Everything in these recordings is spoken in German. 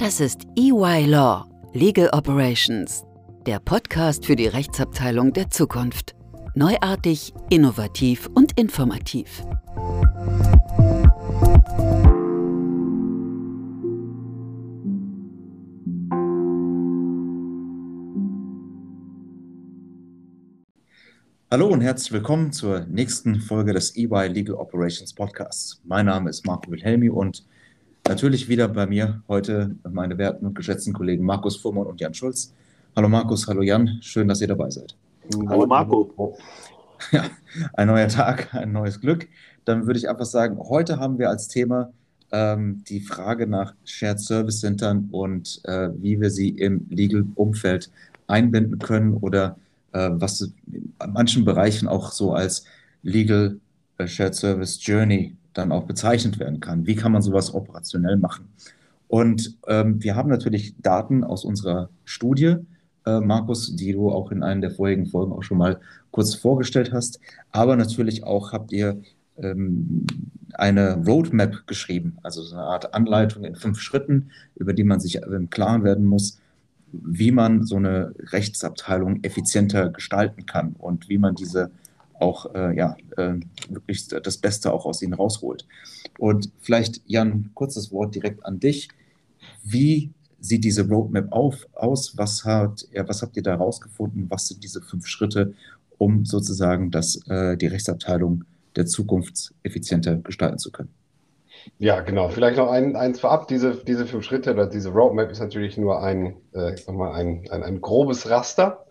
Das ist EY Law, Legal Operations, der Podcast für die Rechtsabteilung der Zukunft. Neuartig, innovativ und informativ. Hallo und herzlich willkommen zur nächsten Folge des EY Legal Operations Podcasts. Mein Name ist Marco Wilhelmi und natürlich wieder bei mir heute meine werten und geschätzten Kollegen Markus Fuhrmann und Jan Schulz. Hallo Markus, hallo Jan, schön, dass ihr dabei seid. Hallo Marco. Ja, ein neuer Tag, ein neues Glück. Dann würde ich einfach sagen, heute haben wir als Thema ähm, die Frage nach Shared Service Centern und äh, wie wir sie im Legal-Umfeld einbinden können oder äh, was in manchen Bereichen auch so als Legal äh, Shared Service Journey dann auch bezeichnet werden kann. Wie kann man sowas operationell machen? Und ähm, wir haben natürlich Daten aus unserer Studie, äh, Markus, die du auch in einer der vorherigen Folgen auch schon mal kurz vorgestellt hast. Aber natürlich auch habt ihr ähm, eine Roadmap geschrieben, also so eine Art Anleitung in fünf Schritten, über die man sich im Klaren werden muss, wie man so eine Rechtsabteilung effizienter gestalten kann und wie man diese auch äh, ja, äh, wirklich das Beste auch aus ihnen rausholt. Und vielleicht, Jan, kurzes Wort direkt an dich. Wie sieht diese Roadmap auf, aus? Was, hat, ja, was habt ihr da rausgefunden? Was sind diese fünf Schritte, um sozusagen das, äh, die Rechtsabteilung der Zukunft effizienter gestalten zu können? Ja, genau. Vielleicht noch ein, eins vorab. Diese, diese fünf Schritte oder diese Roadmap ist natürlich nur ein, äh, ich sag mal, ein, ein, ein grobes Raster.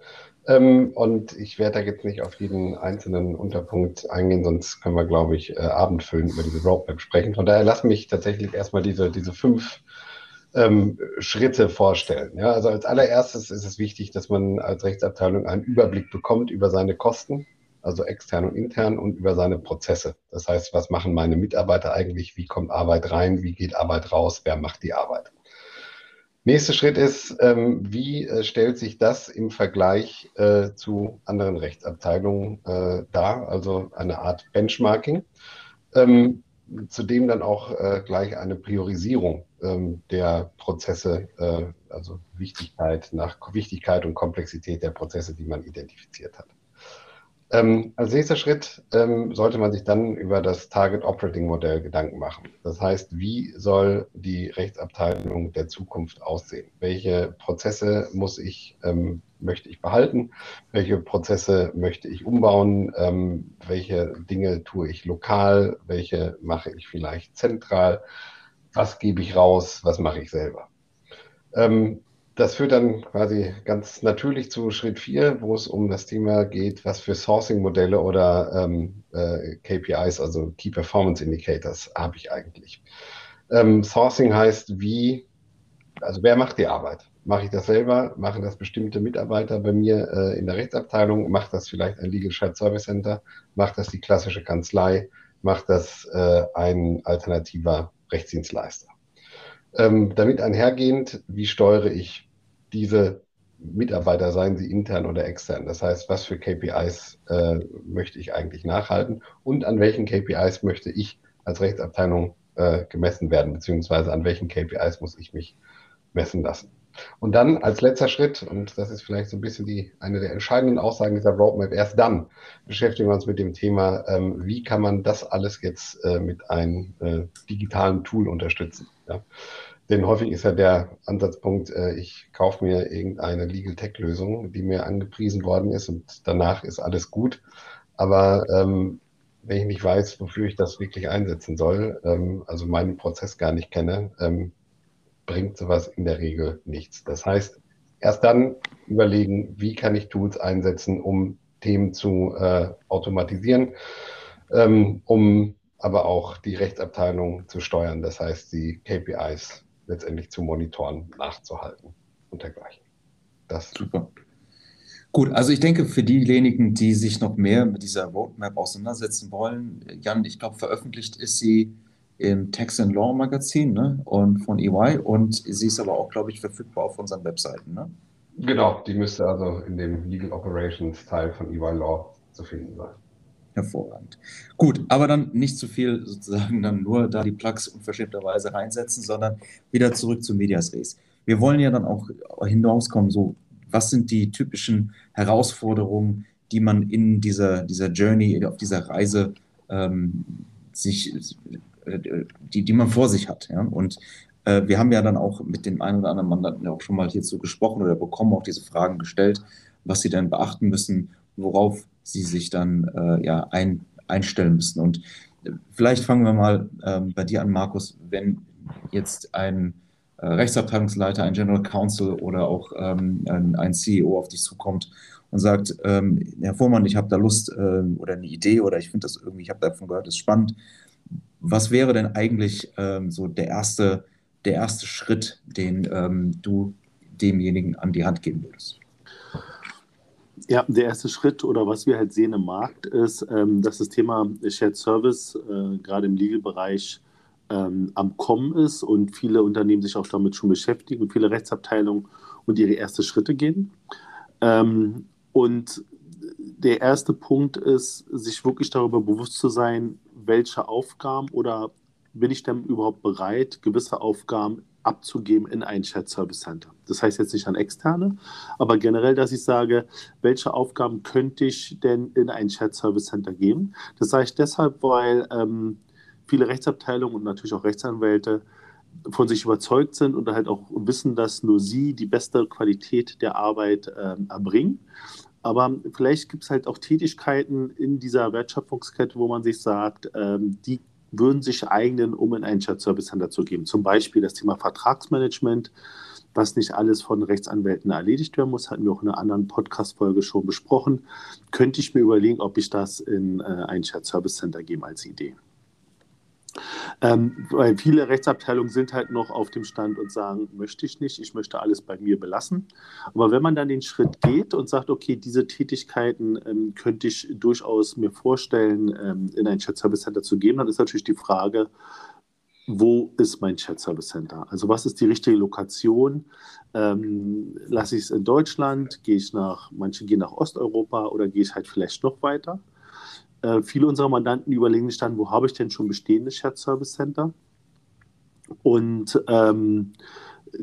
Ähm, und ich werde da jetzt nicht auf jeden einzelnen Unterpunkt eingehen, sonst können wir, glaube ich, äh, abendfüllend über diese Roadmap sprechen. Von daher lass mich tatsächlich erstmal diese, diese fünf ähm, Schritte vorstellen. Ja, also als allererstes ist es wichtig, dass man als Rechtsabteilung einen Überblick bekommt über seine Kosten, also extern und intern und über seine Prozesse. Das heißt, was machen meine Mitarbeiter eigentlich? Wie kommt Arbeit rein? Wie geht Arbeit raus? Wer macht die Arbeit? Nächster Schritt ist, ähm, wie äh, stellt sich das im Vergleich äh, zu anderen Rechtsabteilungen äh, dar? Also eine Art Benchmarking. Ähm, zudem dann auch äh, gleich eine Priorisierung ähm, der Prozesse, äh, also Wichtigkeit nach Wichtigkeit und Komplexität der Prozesse, die man identifiziert hat. Ähm, als nächster Schritt ähm, sollte man sich dann über das Target Operating Modell Gedanken machen. Das heißt, wie soll die Rechtsabteilung der Zukunft aussehen? Welche Prozesse muss ich, ähm, möchte ich behalten? Welche Prozesse möchte ich umbauen? Ähm, welche Dinge tue ich lokal? Welche mache ich vielleicht zentral? Was gebe ich raus? Was mache ich selber? Das führt dann quasi ganz natürlich zu Schritt 4, wo es um das Thema geht, was für Sourcing-Modelle oder ähm, äh, KPIs, also Key Performance Indicators, habe ich eigentlich. Ähm, Sourcing heißt, wie, also wer macht die Arbeit? Mache ich das selber? Machen das bestimmte Mitarbeiter bei mir äh, in der Rechtsabteilung? Macht das vielleicht ein Legal Shared Service Center? Macht das die klassische Kanzlei? Macht das äh, ein alternativer Rechtsdienstleister? Ähm, damit einhergehend, wie steuere ich diese Mitarbeiter, seien sie intern oder extern. Das heißt, was für KPIs äh, möchte ich eigentlich nachhalten und an welchen KPIs möchte ich als Rechtsabteilung äh, gemessen werden, beziehungsweise an welchen KPIs muss ich mich messen lassen. Und dann als letzter Schritt, und das ist vielleicht so ein bisschen die, eine der entscheidenden Aussagen dieser Roadmap, erst dann beschäftigen wir uns mit dem Thema, ähm, wie kann man das alles jetzt äh, mit einem äh, digitalen Tool unterstützen. Ja? Denn häufig ist ja der Ansatzpunkt, äh, ich kaufe mir irgendeine Legal Tech-Lösung, die mir angepriesen worden ist und danach ist alles gut. Aber ähm, wenn ich nicht weiß, wofür ich das wirklich einsetzen soll, ähm, also meinen Prozess gar nicht kenne, ähm, bringt sowas in der Regel nichts. Das heißt, erst dann überlegen, wie kann ich Tools einsetzen, um Themen zu äh, automatisieren, ähm, um aber auch die Rechtsabteilung zu steuern, das heißt die KPIs letztendlich zu monitoren, nachzuhalten und dergleichen. Das Super. Gut, also ich denke, für diejenigen, die sich noch mehr mit dieser Roadmap auseinandersetzen wollen, Jan, ich glaube, veröffentlicht ist sie im Tax and Law Magazin ne? und von EY und sie ist aber auch, glaube ich, verfügbar auf unseren Webseiten. Ne? Genau, die müsste also in dem Legal Operations Teil von EY Law zu finden sein. Hervorragend. Gut, aber dann nicht zu viel sozusagen dann nur da die Plugs unverschämterweise reinsetzen, sondern wieder zurück zu Medias Res. Wir wollen ja dann auch hinauskommen, so was sind die typischen Herausforderungen, die man in dieser, dieser Journey, auf dieser Reise ähm, sich, äh, die, die man vor sich hat. Ja? Und äh, wir haben ja dann auch mit dem einen oder anderen Mandanten ja auch schon mal hierzu gesprochen oder bekommen auch diese Fragen gestellt, was sie dann beachten müssen, worauf sie sich dann äh, ja ein, einstellen müssen. Und äh, vielleicht fangen wir mal ähm, bei dir an, Markus, wenn jetzt ein äh, Rechtsabteilungsleiter, ein General Counsel oder auch ähm, ein, ein, CEO auf dich zukommt und sagt, ähm, Herr Vormann, ich habe da Lust äh, oder eine Idee oder ich finde das irgendwie, ich habe davon gehört, das ist spannend. Was wäre denn eigentlich ähm, so der erste, der erste Schritt, den ähm, du demjenigen an die Hand geben würdest? Ja, der erste Schritt oder was wir halt sehen im Markt ist, ähm, dass das Thema Shared Service äh, gerade im Legal-Bereich ähm, am Kommen ist und viele Unternehmen sich auch damit schon beschäftigen und viele Rechtsabteilungen und ihre ersten Schritte gehen. Ähm, und der erste Punkt ist, sich wirklich darüber bewusst zu sein, welche Aufgaben oder bin ich denn überhaupt bereit, gewisse Aufgaben abzugeben in ein Shared Service Center. Das heißt jetzt nicht an externe, aber generell, dass ich sage, welche Aufgaben könnte ich denn in ein Shared Service Center geben? Das sage ich deshalb, weil ähm, viele Rechtsabteilungen und natürlich auch Rechtsanwälte von sich überzeugt sind und halt auch wissen, dass nur sie die beste Qualität der Arbeit ähm, erbringen. Aber vielleicht gibt es halt auch Tätigkeiten in dieser Wertschöpfungskette, wo man sich sagt, ähm, die würden sich eignen, um in einen Shared Service Center zu geben. Zum Beispiel das Thema Vertragsmanagement, was nicht alles von Rechtsanwälten erledigt werden muss, hatten wir auch in einer anderen Podcast-Folge schon besprochen. Könnte ich mir überlegen, ob ich das in äh, ein Shared Service Center gebe als Idee. Ähm, weil viele Rechtsabteilungen sind halt noch auf dem Stand und sagen, möchte ich nicht, ich möchte alles bei mir belassen. Aber wenn man dann den Schritt geht und sagt, okay, diese Tätigkeiten ähm, könnte ich durchaus mir vorstellen, ähm, in ein Chat Service Center zu geben, dann ist natürlich die Frage, wo ist mein Chat Service Center? Also was ist die richtige Lokation? Ähm, lasse ich es in Deutschland? Gehe ich nach, manche gehen nach Osteuropa oder gehe ich halt vielleicht noch weiter? Äh, viele unserer Mandanten überlegen sich dann, wo habe ich denn schon bestehende Shared Service Center? Und ähm,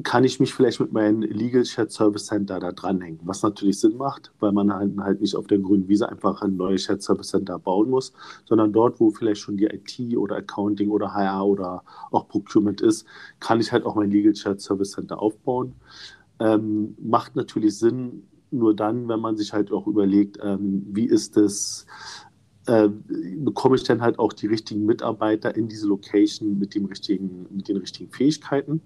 kann ich mich vielleicht mit meinem Legal Shared Service Center da dranhängen? Was natürlich Sinn macht, weil man halt, halt nicht auf der grünen Wiese einfach ein neues Shared Service Center bauen muss, sondern dort, wo vielleicht schon die IT oder Accounting oder HR oder auch Procurement ist, kann ich halt auch mein Legal Shared Service Center aufbauen. Ähm, macht natürlich Sinn, nur dann, wenn man sich halt auch überlegt, ähm, wie ist es äh, bekomme ich dann halt auch die richtigen Mitarbeiter in diese Location mit, dem richtigen, mit den richtigen Fähigkeiten.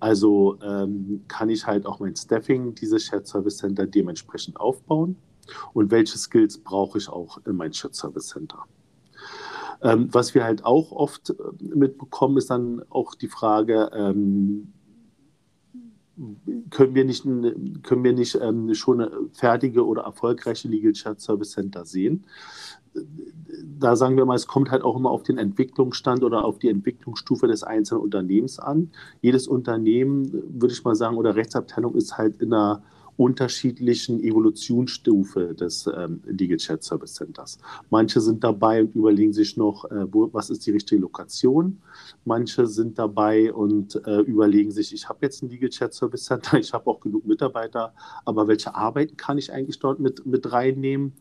Also ähm, kann ich halt auch mein Staffing, dieses Shared Service Center dementsprechend aufbauen und welche Skills brauche ich auch in mein Shared Service Center. Ähm, was wir halt auch oft äh, mitbekommen, ist dann auch die Frage, ähm, können wir nicht, können wir nicht ähm, schon fertige oder erfolgreiche Legal Shared Service Center sehen? Da sagen wir mal, es kommt halt auch immer auf den Entwicklungsstand oder auf die Entwicklungsstufe des einzelnen Unternehmens an. Jedes Unternehmen, würde ich mal sagen, oder Rechtsabteilung ist halt in einer unterschiedlichen Evolutionsstufe des ähm, Legal Chat Service Centers. Manche sind dabei und überlegen sich noch, äh, wo, was ist die richtige Lokation. Manche sind dabei und äh, überlegen sich, ich habe jetzt ein Legal Chat Service Center, ich habe auch genug Mitarbeiter, aber welche Arbeiten kann ich eigentlich dort mit, mit reinnehmen?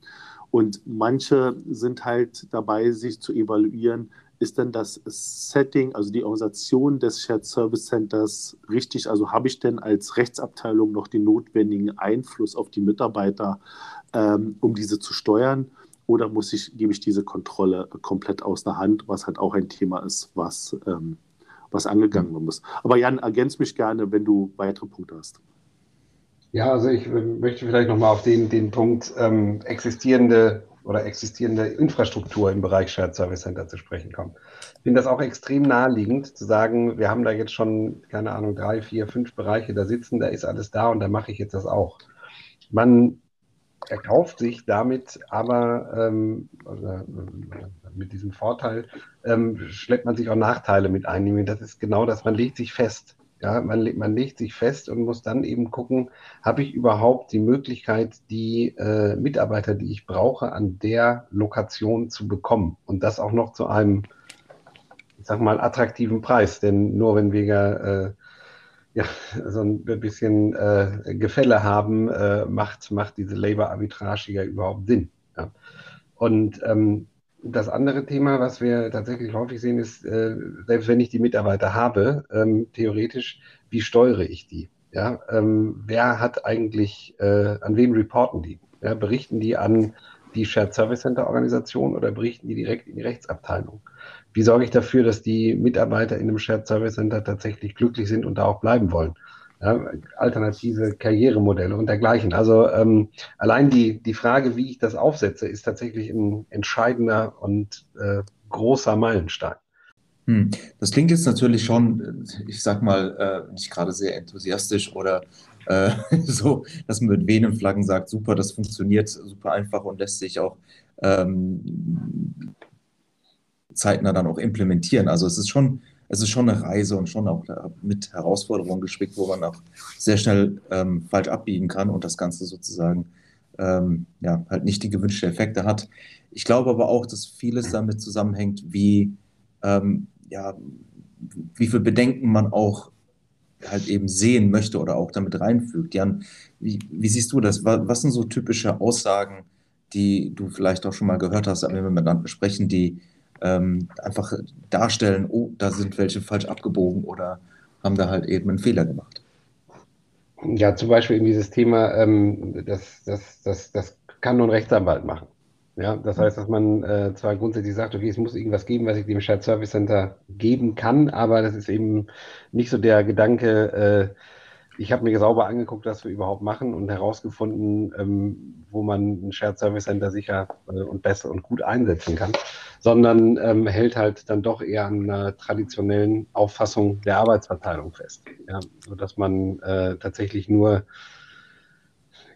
Und manche sind halt dabei, sich zu evaluieren, ist denn das Setting, also die Organisation des Shared Service Centers richtig? Also habe ich denn als Rechtsabteilung noch den notwendigen Einfluss auf die Mitarbeiter, ähm, um diese zu steuern? Oder muss ich, gebe ich diese Kontrolle komplett aus der Hand, was halt auch ein Thema ist, was, ähm, was angegangen werden muss. Aber Jan, ergänz mich gerne, wenn du weitere Punkte hast. Ja, also ich möchte vielleicht nochmal auf den, den Punkt ähm, existierende oder existierende Infrastruktur im Bereich Shared Service Center zu sprechen kommen. Ich finde das auch extrem naheliegend zu sagen, wir haben da jetzt schon, keine Ahnung, drei, vier, fünf Bereiche da sitzen, da ist alles da und da mache ich jetzt das auch. Man erkauft sich damit aber ähm, äh, mit diesem Vorteil, ähm, schleppt man sich auch Nachteile mit ein. Das ist genau das, man legt sich fest Ja, man, man legt sich fest und muss dann eben gucken, habe ich überhaupt die Möglichkeit, die äh, Mitarbeiter, die ich brauche, an der Lokation zu bekommen. Und das auch noch zu einem, ich sag mal, attraktiven Preis. Denn nur wenn wir äh, ja, so ein bisschen äh, Gefälle haben, äh, macht, macht diese Labor-Arbitrage ja überhaupt Sinn. Ja. Und ähm, das andere Thema, was wir tatsächlich häufig sehen, ist, äh, selbst wenn ich die Mitarbeiter habe, ähm, theoretisch, wie steuere ich die? Ja, ähm, wer hat eigentlich, äh, an wen reporten die? Ja, berichten die an die Shared Service Center Organisation oder berichten die direkt in die Rechtsabteilung? Wie sorge ich dafür, dass die Mitarbeiter in einem Shared Service Center tatsächlich glücklich sind und da auch bleiben wollen? Ja, alternative Karrieremodelle und dergleichen. Also ähm, allein die, die Frage, wie ich das aufsetze, ist tatsächlich ein entscheidender und äh, großer Meilenstein. Hm. Das klingt jetzt natürlich schon, ich sag mal, äh, nicht gerade sehr enthusiastisch oder äh, so, dass man mit wehenden Flaggen sagt, super, das funktioniert super einfach und lässt sich auch ähm, zeitnah dann auch implementieren. Also es ist schon es ist schon eine Reise und schon auch mit Herausforderungen gespickt, wo man auch sehr schnell ähm, falsch abbiegen kann und das Ganze sozusagen ähm, ja, halt nicht die gewünschten Effekte hat. Ich glaube aber auch, dass vieles damit zusammenhängt, wie, ähm, ja, wie viel Bedenken man auch halt eben sehen möchte oder auch damit reinfügt. Jan, wie, wie siehst du das? Was sind so typische Aussagen, die du vielleicht auch schon mal gehört hast, wenn wir miteinander sprechen, die ähm, einfach darstellen, oh, da sind welche falsch abgebogen oder haben da halt eben einen Fehler gemacht. Ja, zum Beispiel in dieses Thema, ähm, das, das, das, das kann nur ein Rechtsanwalt machen. Ja, das heißt, dass man äh, zwar grundsätzlich sagt, okay, es muss irgendwas geben, was ich dem Shared Service Center geben kann, aber das ist eben nicht so der Gedanke, äh, ich habe mir sauber angeguckt, was wir überhaupt machen und herausgefunden, ähm, wo man ein Shared Service Center sicher äh, und besser und gut einsetzen kann, sondern ähm, hält halt dann doch eher an einer traditionellen Auffassung der Arbeitsverteilung fest. Ja, sodass man äh, tatsächlich nur,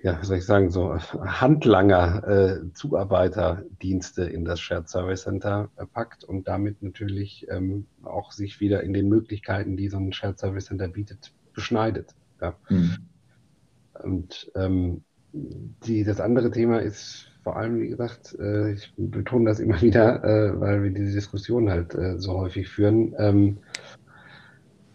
ja, soll ich sagen, so Handlanger, äh, Zuarbeiterdienste in das Shared Service Center äh, packt und damit natürlich ähm, auch sich wieder in den Möglichkeiten, die so ein Shared Service Center bietet, beschneidet. Ja. Mhm. Und ähm, die, das andere Thema ist vor allem, wie gesagt, äh, ich betone das immer wieder, äh, weil wir diese Diskussion halt äh, so häufig führen. Ähm,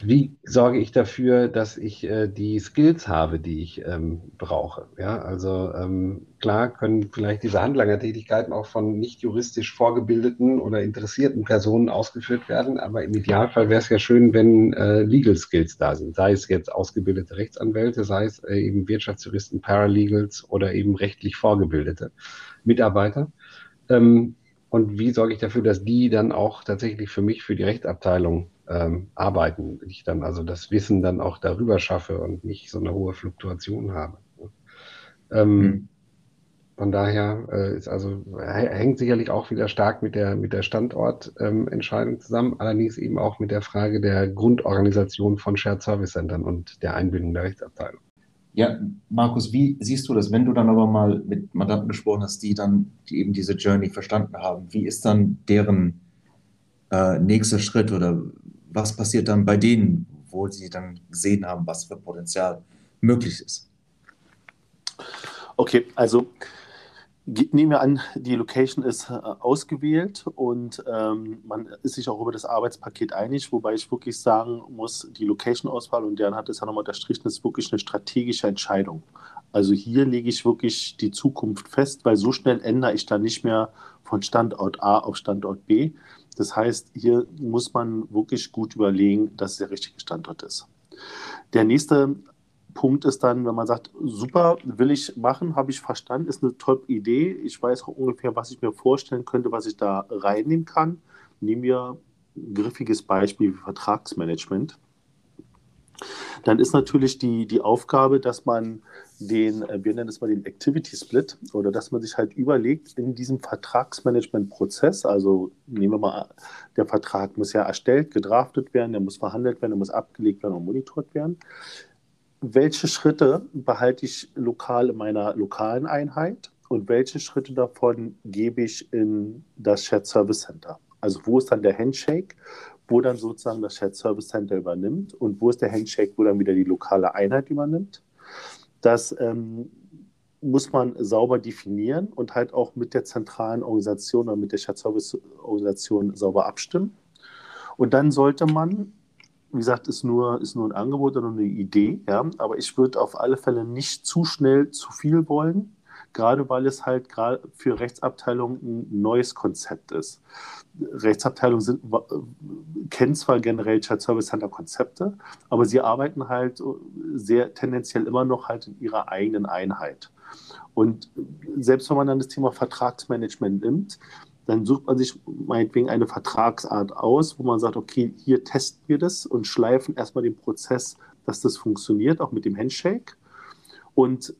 wie sorge ich dafür, dass ich äh, die Skills habe, die ich ähm, brauche? Ja, also ähm, klar können vielleicht diese Handlangertätigkeiten auch von nicht juristisch vorgebildeten oder interessierten Personen ausgeführt werden, aber im Idealfall wäre es ja schön, wenn äh, Legal Skills da sind, sei es jetzt ausgebildete Rechtsanwälte, sei es äh, eben Wirtschaftsjuristen, Paralegals oder eben rechtlich vorgebildete Mitarbeiter. Ähm, und wie sorge ich dafür, dass die dann auch tatsächlich für mich, für die Rechtsabteilung ähm, arbeiten. Ich dann also das Wissen dann auch darüber schaffe und nicht so eine hohe Fluktuation habe. Ähm, mhm. Von daher äh, ist also hängt sicherlich auch wieder stark mit der mit der Standortentscheidung ähm, zusammen, allerdings eben auch mit der Frage der Grundorganisation von Shared Service Centern und der Einbindung der Rechtsabteilung. Ja, Markus, wie siehst du das, wenn du dann aber mal mit Mandanten gesprochen hast, die dann die eben diese Journey verstanden haben? Wie ist dann deren äh, nächster Schritt oder was passiert dann bei denen, wo sie dann gesehen haben, was für Potenzial möglich ist? Okay, also nehmen wir an, die Location ist äh, ausgewählt und ähm, man ist sich auch über das Arbeitspaket einig, wobei ich wirklich sagen muss, die Location-Auswahl, und deren hat es ja nochmal unterstrichen, ist wirklich eine strategische Entscheidung. Also hier lege ich wirklich die Zukunft fest, weil so schnell ändere ich dann nicht mehr von Standort A auf Standort B, das heißt, hier muss man wirklich gut überlegen, dass es der richtige Standort ist. Der nächste Punkt ist dann, wenn man sagt, super, will ich machen, habe ich verstanden, ist eine tolle Idee. Ich weiß auch ungefähr, was ich mir vorstellen könnte, was ich da reinnehmen kann. Nehmen wir ein griffiges Beispiel wie Vertragsmanagement. Dann ist natürlich die, die Aufgabe, dass man den, äh, wir nennen es mal den Activity Split, oder dass man sich halt überlegt, in diesem Vertragsmanagement-Prozess, also nehmen wir mal, der Vertrag muss ja erstellt, gedraftet werden, der muss verhandelt werden, der muss abgelegt werden und monitort werden. Welche Schritte behalte ich lokal in meiner lokalen Einheit und welche Schritte davon gebe ich in das Shared Service Center? Also wo ist dann der Handshake? Wo dann sozusagen das Shared Service Center übernimmt und wo ist der Handshake, wo dann wieder die lokale Einheit übernimmt. Das ähm, muss man sauber definieren und halt auch mit der zentralen Organisation oder mit der Shared Service Organisation sauber abstimmen. Und dann sollte man, wie gesagt, ist nur, ist nur ein Angebot oder eine Idee, ja, aber ich würde auf alle Fälle nicht zu schnell zu viel wollen, gerade weil es halt gerade für Rechtsabteilungen ein neues Konzept ist. Rechtsabteilungen sind, kennen zwar generell Child Service Center Konzepte, aber sie arbeiten halt sehr tendenziell immer noch halt in ihrer eigenen Einheit. Und selbst wenn man dann das Thema Vertragsmanagement nimmt, dann sucht man sich meinetwegen eine Vertragsart aus, wo man sagt, okay, hier testen wir das und schleifen erstmal den Prozess, dass das funktioniert, auch mit dem Handshake. Und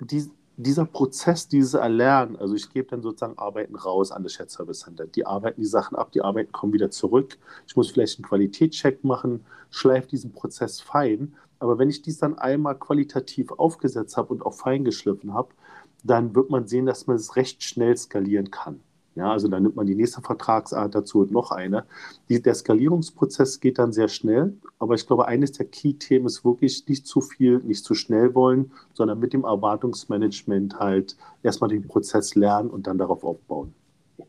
die, dieser Prozess, dieses Erlernen, also ich gebe dann sozusagen Arbeiten raus an das Shared Service Center. Die arbeiten die Sachen ab, die Arbeiten kommen wieder zurück. Ich muss vielleicht einen Qualitätscheck machen, schleife diesen Prozess fein. Aber wenn ich dies dann einmal qualitativ aufgesetzt habe und auch fein geschliffen habe, dann wird man sehen, dass man es recht schnell skalieren kann. Ja, also dann nimmt man die nächste Vertragsart dazu und noch eine. Die, der Skalierungsprozess geht dann sehr schnell, aber ich glaube, eines der Key-Themen ist wirklich nicht zu viel, nicht zu schnell wollen, sondern mit dem Erwartungsmanagement halt erstmal den Prozess lernen und dann darauf aufbauen.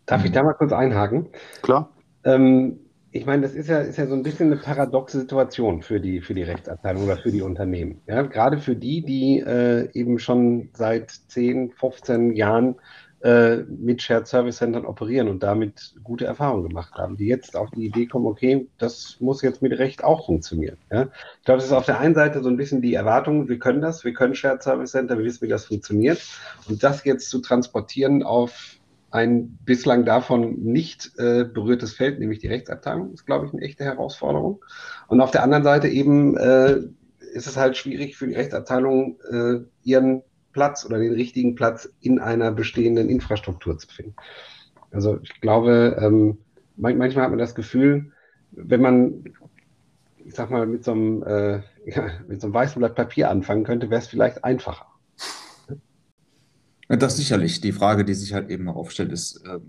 Darf ich da mal kurz einhaken? Klar. Ähm, ich meine, das ist ja, ist ja so ein bisschen eine paradoxe Situation für die, für die Rechtsabteilung oder für die Unternehmen. Ja, gerade für die, die äh, eben schon seit 10, 15 Jahren äh, mit Shared Service Centern operieren und damit gute Erfahrungen gemacht haben, die jetzt auf die Idee kommen, okay, das muss jetzt mit Recht auch funktionieren. Ja? Ich glaube, das ist auf der einen Seite so ein bisschen die Erwartung, wir können das, wir können Shared Service Center, wir wissen, wie das funktioniert. Und das jetzt zu transportieren auf ein bislang davon nicht äh, berührtes Feld, nämlich die Rechtsabteilung, ist, glaube ich, eine echte Herausforderung. Und auf der anderen Seite eben äh, ist es halt schwierig für die Rechtsabteilung, äh, ihren Platz oder den richtigen Platz in einer bestehenden Infrastruktur zu finden. Also ich glaube, ähm, manchmal hat man das Gefühl, wenn man, ich sag mal, mit so einem, äh, ja, mit so einem weißen Blatt Papier anfangen könnte, wäre es vielleicht einfacher. Das sicherlich. Die Frage, die sich halt eben noch aufstellt, ist, ähm,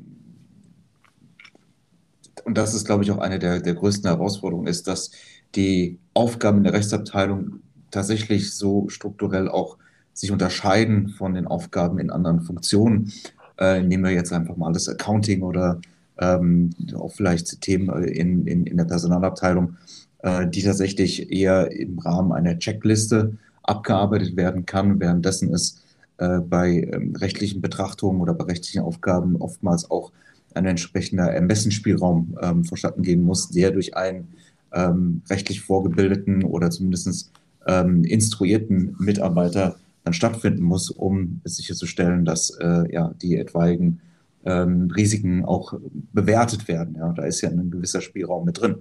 und das ist, glaube ich, auch eine der, der größten Herausforderungen, ist, dass die Aufgaben der Rechtsabteilung tatsächlich so strukturell auch sich unterscheiden von den Aufgaben in anderen Funktionen. Äh, nehmen wir jetzt einfach mal das Accounting oder ähm, auch vielleicht Themen in, in, in der Personalabteilung, äh, die tatsächlich eher im Rahmen einer Checkliste abgearbeitet werden kann, währenddessen es äh, bei ähm, rechtlichen Betrachtungen oder bei rechtlichen Aufgaben oftmals auch ein entsprechender Ermessensspielraum ähm, vonstatten gehen muss, der durch einen ähm, rechtlich vorgebildeten oder zumindest ähm, instruierten Mitarbeiter dann stattfinden muss, um sicherzustellen, dass äh, ja, die etwaigen ähm, Risiken auch bewertet werden. Ja, da ist ja ein gewisser Spielraum mit drin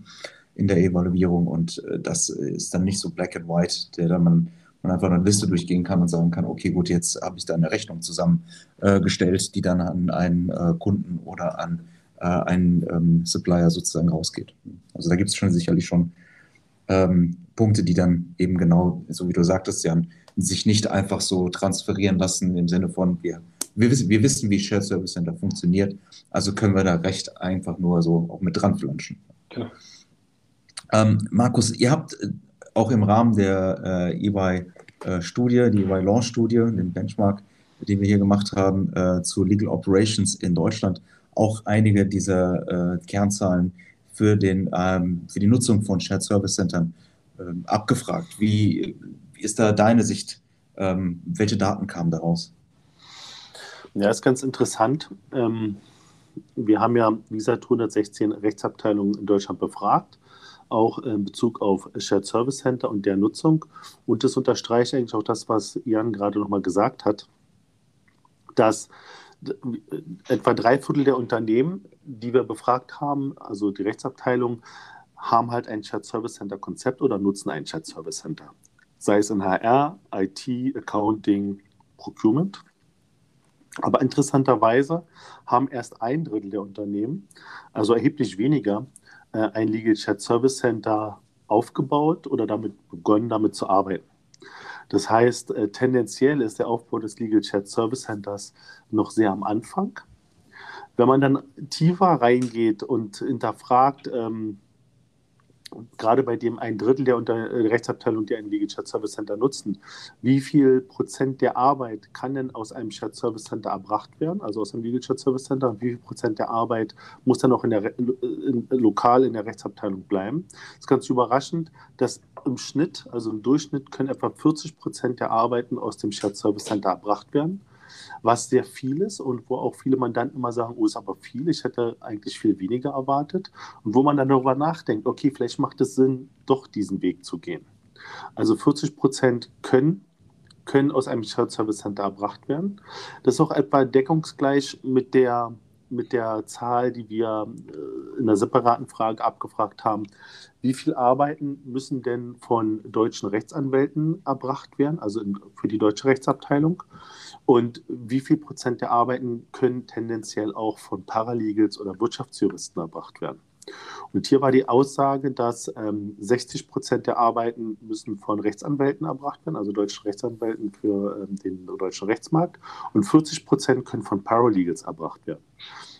in der Evaluierung und äh, das ist dann nicht so black and white, der dann man, man einfach eine Liste durchgehen kann und sagen kann, okay, gut, jetzt habe ich da eine Rechnung zusammengestellt, äh, die dann an einen äh, Kunden oder an äh, einen ähm, Supplier sozusagen rausgeht. Also da gibt es schon sicherlich schon ähm, Punkte, die dann eben genau, so wie du sagtest, Jan, sich nicht einfach so transferieren lassen im Sinne von, wir, wir, wissen, wir wissen, wie Shared Service Center funktioniert, also können wir da recht einfach nur so auch mit dran flanschen. Genau. Ähm, Markus, ihr habt äh, auch im Rahmen der äh, EY-Studie, äh, die EY-Launch-Studie, den Benchmark, den wir hier gemacht haben, äh, zu Legal Operations in Deutschland, auch einige dieser äh, Kernzahlen für, den, ähm, für die Nutzung von Shared Service Centern ähm, abgefragt. Wie, wie ist da deine Sicht? Ähm, welche Daten kamen daraus? Ja, ist ganz interessant. Ähm, wir haben ja, wie gesagt, 116 Rechtsabteilungen in Deutschland befragt, auch in Bezug auf Shared Service Center und der Nutzung. Und das unterstreicht eigentlich auch das, was Jan gerade nochmal gesagt hat, dass etwa drei Viertel der Unternehmen, die wir befragt haben, also die Rechtsabteilung, haben halt ein Shared Service Center Konzept oder nutzen ein Shared Service Center sei es in HR, IT, Accounting, Procurement. Aber interessanterweise haben erst ein Drittel der Unternehmen, also erheblich weniger, äh, ein Legal Chat Service Center aufgebaut oder damit begonnen, damit zu arbeiten. Das heißt, äh, tendenziell ist der Aufbau des Legal Chat Service Centers noch sehr am Anfang. Wenn man dann tiefer reingeht und hinterfragt, ähm, gerade bei dem ein Drittel der, Unter der Rechtsabteilung, die ein Legal Chat Service Center nutzen, wie viel Prozent der Arbeit kann denn aus einem Chat Service Center erbracht werden, also aus einem Legal Chat Service Center, und wie viel Prozent der Arbeit muss dann auch in der, in, lokal in der Rechtsabteilung bleiben? Das ist ganz überraschend, dass im Schnitt, also im Durchschnitt, können etwa 40 Prozent der Arbeiten aus dem Chat Service Center erbracht werden was sehr viel ist und wo auch viele Mandanten immer sagen, oh, ist aber viel, ich hätte eigentlich viel weniger erwartet. Und wo man dann darüber nachdenkt, okay, vielleicht macht es Sinn, doch diesen Weg zu gehen. Also 40 Prozent können, können aus einem Shared Service Center erbracht werden. Das ist auch etwa deckungsgleich mit der, mit der Zahl, die wir äh, in einer separaten Frage abgefragt haben. Wie viel Arbeiten müssen denn von deutschen Rechtsanwälten erbracht werden, also für die deutsche Rechtsabteilung? Und wie viel Prozent der Arbeiten können tendenziell auch von Paralegals oder Wirtschaftsjuristen erbracht werden? Und hier war die Aussage, dass ähm, 60 Prozent der Arbeiten müssen von Rechtsanwälten erbracht werden, also deutschen Rechtsanwälten für ähm, den deutschen Rechtsmarkt, und 40 Prozent können von Paralegals erbracht werden.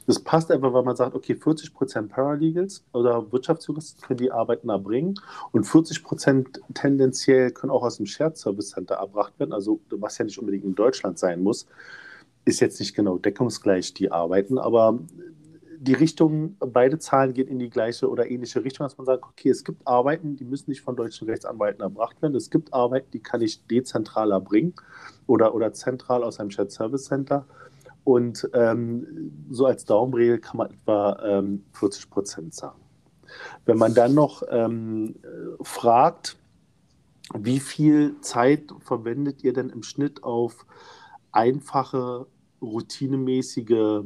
Das passt einfach, weil man sagt, okay, 40 Prozent Paralegals oder Wirtschaftsjuristen können die Arbeiten erbringen und 40 Prozent tendenziell können auch aus dem Shared Service Center erbracht werden, also was ja nicht unbedingt in Deutschland sein muss, ist jetzt nicht genau deckungsgleich die Arbeiten, aber die Richtung, beide Zahlen gehen in die gleiche oder ähnliche Richtung, dass man sagt, okay, es gibt Arbeiten, die müssen nicht von deutschen Rechtsanwälten erbracht werden. Es gibt Arbeiten, die kann ich dezentral erbringen oder, oder zentral aus einem Shared Service Center. Und ähm, so als Daumenregel kann man etwa ähm, 40 Prozent sagen. Wenn man dann noch ähm, fragt, wie viel Zeit verwendet ihr denn im Schnitt auf einfache, routinemäßige,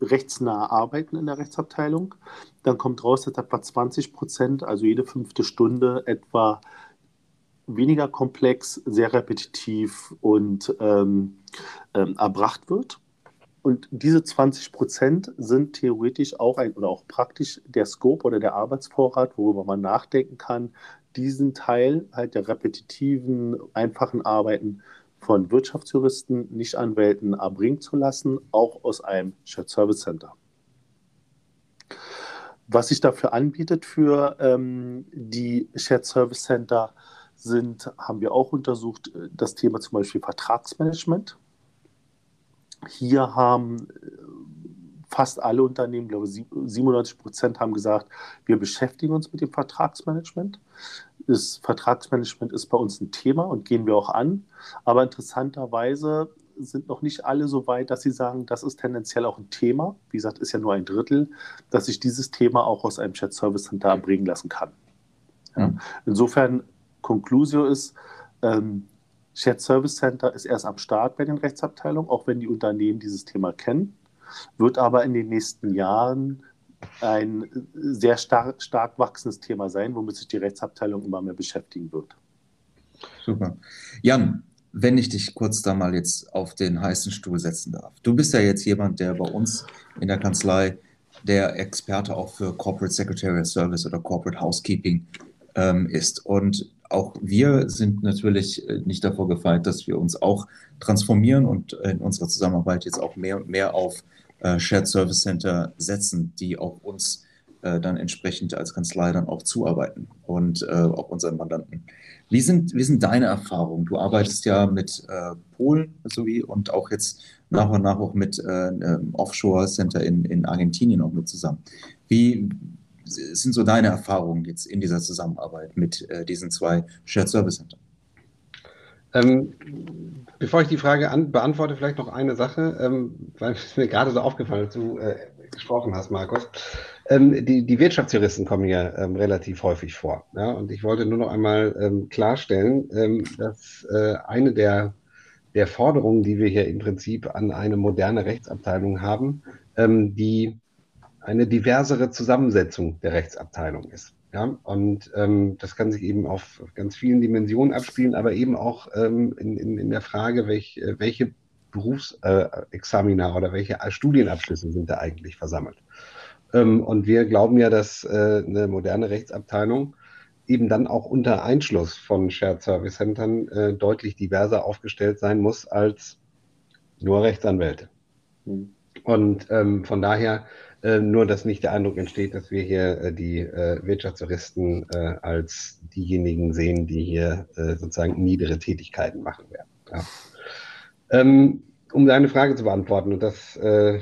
rechtsnahe Arbeiten in der Rechtsabteilung, dann kommt raus, dass etwa 20 Prozent, also jede fünfte Stunde, etwa weniger komplex, sehr repetitiv und ähm, ähm, erbracht wird. Und diese 20 Prozent sind theoretisch auch ein oder auch praktisch der Scope oder der Arbeitsvorrat, worüber man nachdenken kann, diesen Teil halt der repetitiven, einfachen Arbeiten von Wirtschaftsjuristen, Nichtanwälten erbringen zu lassen, auch aus einem Shared Service Center. Was sich dafür anbietet für ähm, die Shared Service Center, sind, haben wir auch untersucht, äh, das Thema zum Beispiel Vertragsmanagement. Hier haben äh, fast alle Unternehmen, glaube ich, 97 Prozent haben gesagt, wir beschäftigen uns mit dem Vertragsmanagement. Das Vertragsmanagement ist bei uns ein Thema und gehen wir auch an. Aber interessanterweise sind noch nicht alle so weit, dass sie sagen, das ist tendenziell auch ein Thema. Wie gesagt, ist ja nur ein Drittel, dass ich dieses Thema auch aus einem Chat Service Center erbringen lassen kann. Ja. Mhm. Insofern Conclusio ist, ähm, Shared Service Center ist erst am Start bei den Rechtsabteilungen, auch wenn die Unternehmen dieses Thema kennen, wird aber in den nächsten Jahren ein sehr stark, stark wachsendes Thema sein, womit sich die Rechtsabteilung immer mehr beschäftigen wird. Super. Jan, wenn ich dich kurz da mal jetzt auf den heißen Stuhl setzen darf. Du bist ja jetzt jemand, der bei uns in der Kanzlei der Experte auch für Corporate Secretarial Service oder Corporate Housekeeping ähm, ist. Und auch wir sind natürlich äh, nicht davor gefeit, dass wir uns auch transformieren und in unserer Zusammenarbeit jetzt auch mehr und mehr auf äh, Shared Service Center setzen, die auch uns äh, dann entsprechend als Kanzlei dann auch zuarbeiten und auch unseren Mandanten. Wie sind, wie sind deine Erfahrungen? Du arbeitest ja mit Polen sowie und auch jetzt nach und nach auch mit Offshore Center in, in Argentinien auch mit zusammen. Wie, sind so deine Erfahrungen jetzt in dieser Zusammenarbeit mit äh, diesen zwei Shared Service Centern? Ähm, bevor ich die Frage an, beantworte, vielleicht noch eine Sache, ähm, weil es mir gerade so aufgefallen ist, du äh, gesprochen hast, Markus. Ähm, die, die Wirtschaftsjuristen kommen ja ähm, relativ häufig vor. Ja? Und ich wollte nur noch einmal ähm, klarstellen, ähm, dass äh, eine der, der Forderungen, die wir hier im Prinzip an eine moderne Rechtsabteilung haben, die eine diversere Zusammensetzung der Rechtsabteilung ist. Ja, und ähm, das kann sich eben auf ganz vielen Dimensionen abspielen, aber eben auch ähm, in, in, in der Frage, welch, äh, welche Berufsexamina oder welche Studienabschlüsse sind da eigentlich versammelt. Ähm, und wir glauben ja, dass äh, eine moderne Rechtsabteilung eben dann auch unter Einschluss von Shared Service Centern äh, deutlich diverser aufgestellt sein muss als nur Rechtsanwälte. Mhm. Und ähm, von daher Äh, nur, dass nicht der Eindruck entsteht, dass wir hier äh, die äh, Wirtschaftsjuristen äh, als diejenigen sehen, die hier äh, sozusagen niedere Tätigkeiten machen werden. Ja. Ähm, um deine Frage zu beantworten, und das äh,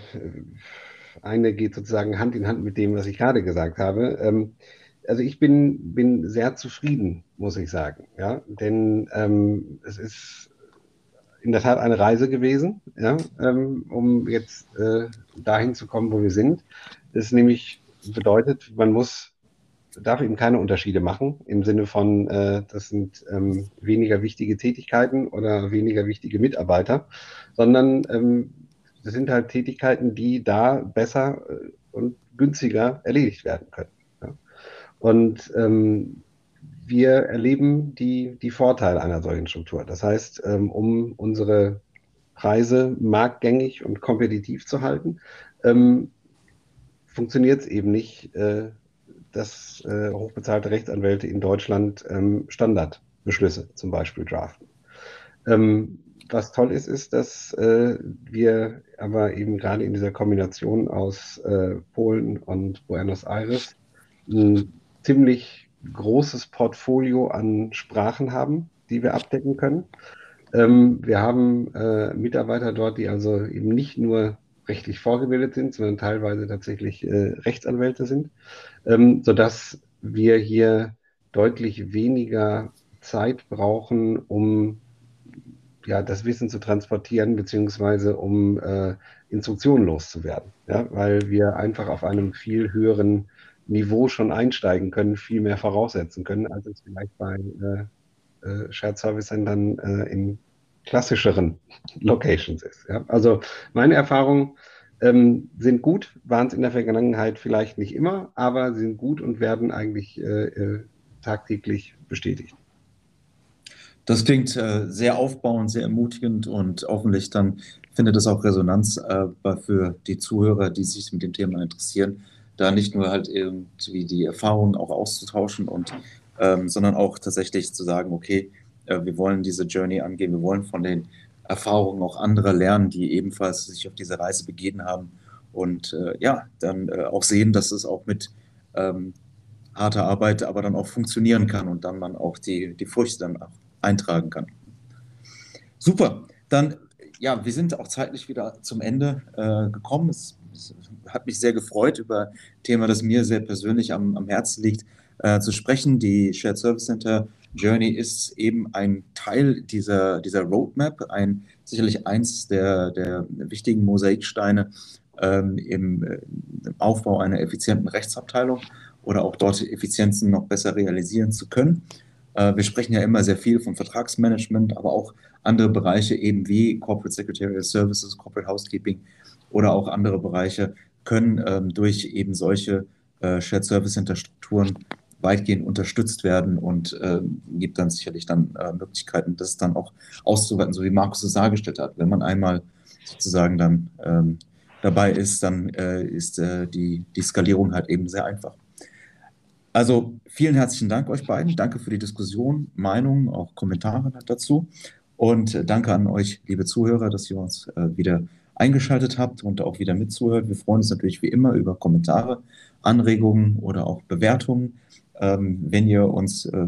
eine geht sozusagen Hand in Hand mit dem, was ich gerade gesagt habe. Ähm, also ich bin, bin sehr zufrieden, muss ich sagen. Ja? Denn ähm, es ist in der Tat eine Reise gewesen, ja? Ähm, um jetzt äh, dahin zu kommen, wo wir sind. Das nämlich bedeutet, man muss, darf eben keine Unterschiede machen im Sinne von, äh, das sind ähm, weniger wichtige Tätigkeiten oder weniger wichtige Mitarbeiter, sondern ähm, das sind halt Tätigkeiten, die da besser äh, und günstiger erledigt werden können. Ja. Und ähm, wir erleben die, die Vorteile einer solchen Struktur. Das heißt, ähm, um unsere Preise marktgängig und kompetitiv zu halten, ähm, funktioniert es eben nicht, äh, dass äh, hochbezahlte Rechtsanwälte in Deutschland ähm, Standardbeschlüsse zum Beispiel draften. Was toll ist, ist, dass äh, wir aber eben gerade in dieser Kombination aus Polen und Buenos Aires ziemlich großes Portfolio an Sprachen haben, die wir abdecken können. Ähm, wir haben äh, Mitarbeiter dort, die also eben nicht nur rechtlich vorgebildet sind, sondern teilweise tatsächlich äh, Rechtsanwälte sind, ähm, sodass wir hier deutlich weniger Zeit brauchen, um ja, das Wissen zu transportieren, beziehungsweise um äh, Instruktionen loszuwerden. Ja? Weil wir einfach auf einem viel höheren Niveau schon einsteigen können, viel mehr voraussetzen können, als es vielleicht bei äh, äh, Shared Service Centern äh, in klassischeren Locations ist. Ja? Also meine Erfahrungen ähm, sind gut, waren es in der Vergangenheit vielleicht nicht immer, aber sind gut und werden eigentlich äh, äh, tagtäglich bestätigt. Das klingt äh, sehr aufbauend, sehr ermutigend und hoffentlich dann findet es auch Resonanz äh, für die Zuhörer, die sich mit dem Thema interessieren, da nicht nur halt irgendwie die Erfahrungen auch auszutauschen und ähm, sondern auch tatsächlich zu sagen, okay, äh, wir wollen diese Journey angehen, wir wollen von den Erfahrungen auch anderer lernen, die ebenfalls sich auf diese Reise begeben haben und äh, ja, dann äh, auch sehen, dass es auch mit ähm, harter Arbeit aber dann auch funktionieren kann und dann man auch die, die Früchte dann auch eintragen kann. Super, dann ja, wir sind auch zeitlich wieder zum Ende äh, gekommen. Es, es, hat mich sehr gefreut, über ein Thema, das mir sehr persönlich am, am Herzen liegt, äh, zu sprechen. Die Shared Service Center Journey ist eben ein Teil dieser, dieser Roadmap, ein, sicherlich eins der, der wichtigen Mosaiksteine ähm, im, äh, im Aufbau einer effizienten Rechtsabteilung oder auch dort Effizienzen noch besser realisieren zu können. Äh, wir sprechen ja immer sehr viel von Vertragsmanagement, aber auch andere Bereiche eben wie Corporate Secretarial Services, Corporate Housekeeping oder auch andere Bereiche können ähm, durch eben solche äh, Shared Service Center Strukturen weitgehend unterstützt werden und äh, gibt dann sicherlich dann äh, Möglichkeiten, das dann auch auszuweiten, so wie Markus es dargestellt hat. Wenn man einmal sozusagen dann ähm, dabei ist, dann äh, ist äh, die, die Skalierung halt eben sehr einfach. Also vielen herzlichen Dank euch beiden. Danke für die Diskussion, Meinungen, auch Kommentare dazu. Und äh, danke an euch, liebe Zuhörer, dass ihr uns äh, wieder eingeschaltet habt und auch wieder mitzuhört. Wir freuen uns natürlich wie immer über Kommentare, Anregungen oder auch Bewertungen. Ähm, wenn ihr uns äh,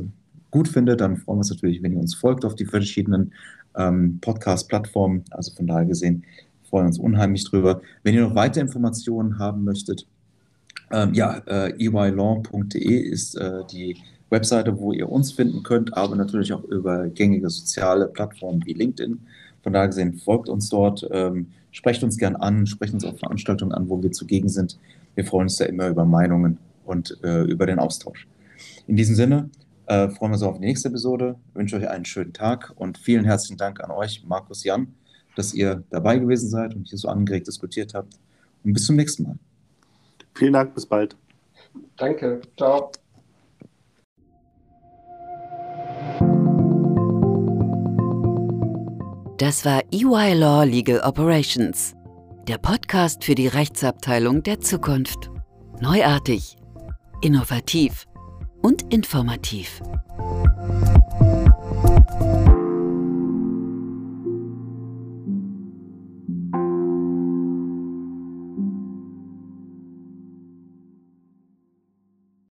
gut findet, dann freuen wir uns natürlich, wenn ihr uns folgt auf die verschiedenen ähm, Podcast-Plattformen. Also von daher gesehen freuen wir uns unheimlich drüber. Wenn ihr noch weitere Informationen haben möchtet, ähm, ja, äh, eylaw.de ist äh, die Webseite, wo ihr uns finden könnt, aber natürlich auch über gängige soziale Plattformen wie LinkedIn. Von daher gesehen, folgt uns dort, ähm, sprecht uns gern an, sprecht uns auf Veranstaltungen an, wo wir zugegen sind. Wir freuen uns da immer über Meinungen und äh, über den Austausch. In diesem Sinne äh, freuen wir uns auf die nächste Episode, wünsche euch einen schönen Tag und vielen herzlichen Dank an euch, Markus Jan, dass ihr dabei gewesen seid und hier so angeregt diskutiert habt. Und bis zum nächsten Mal. Vielen Dank, bis bald. Danke, ciao. Das war EY Law Legal Operations, der Podcast für die Rechtsabteilung der Zukunft. Neuartig, innovativ und informativ.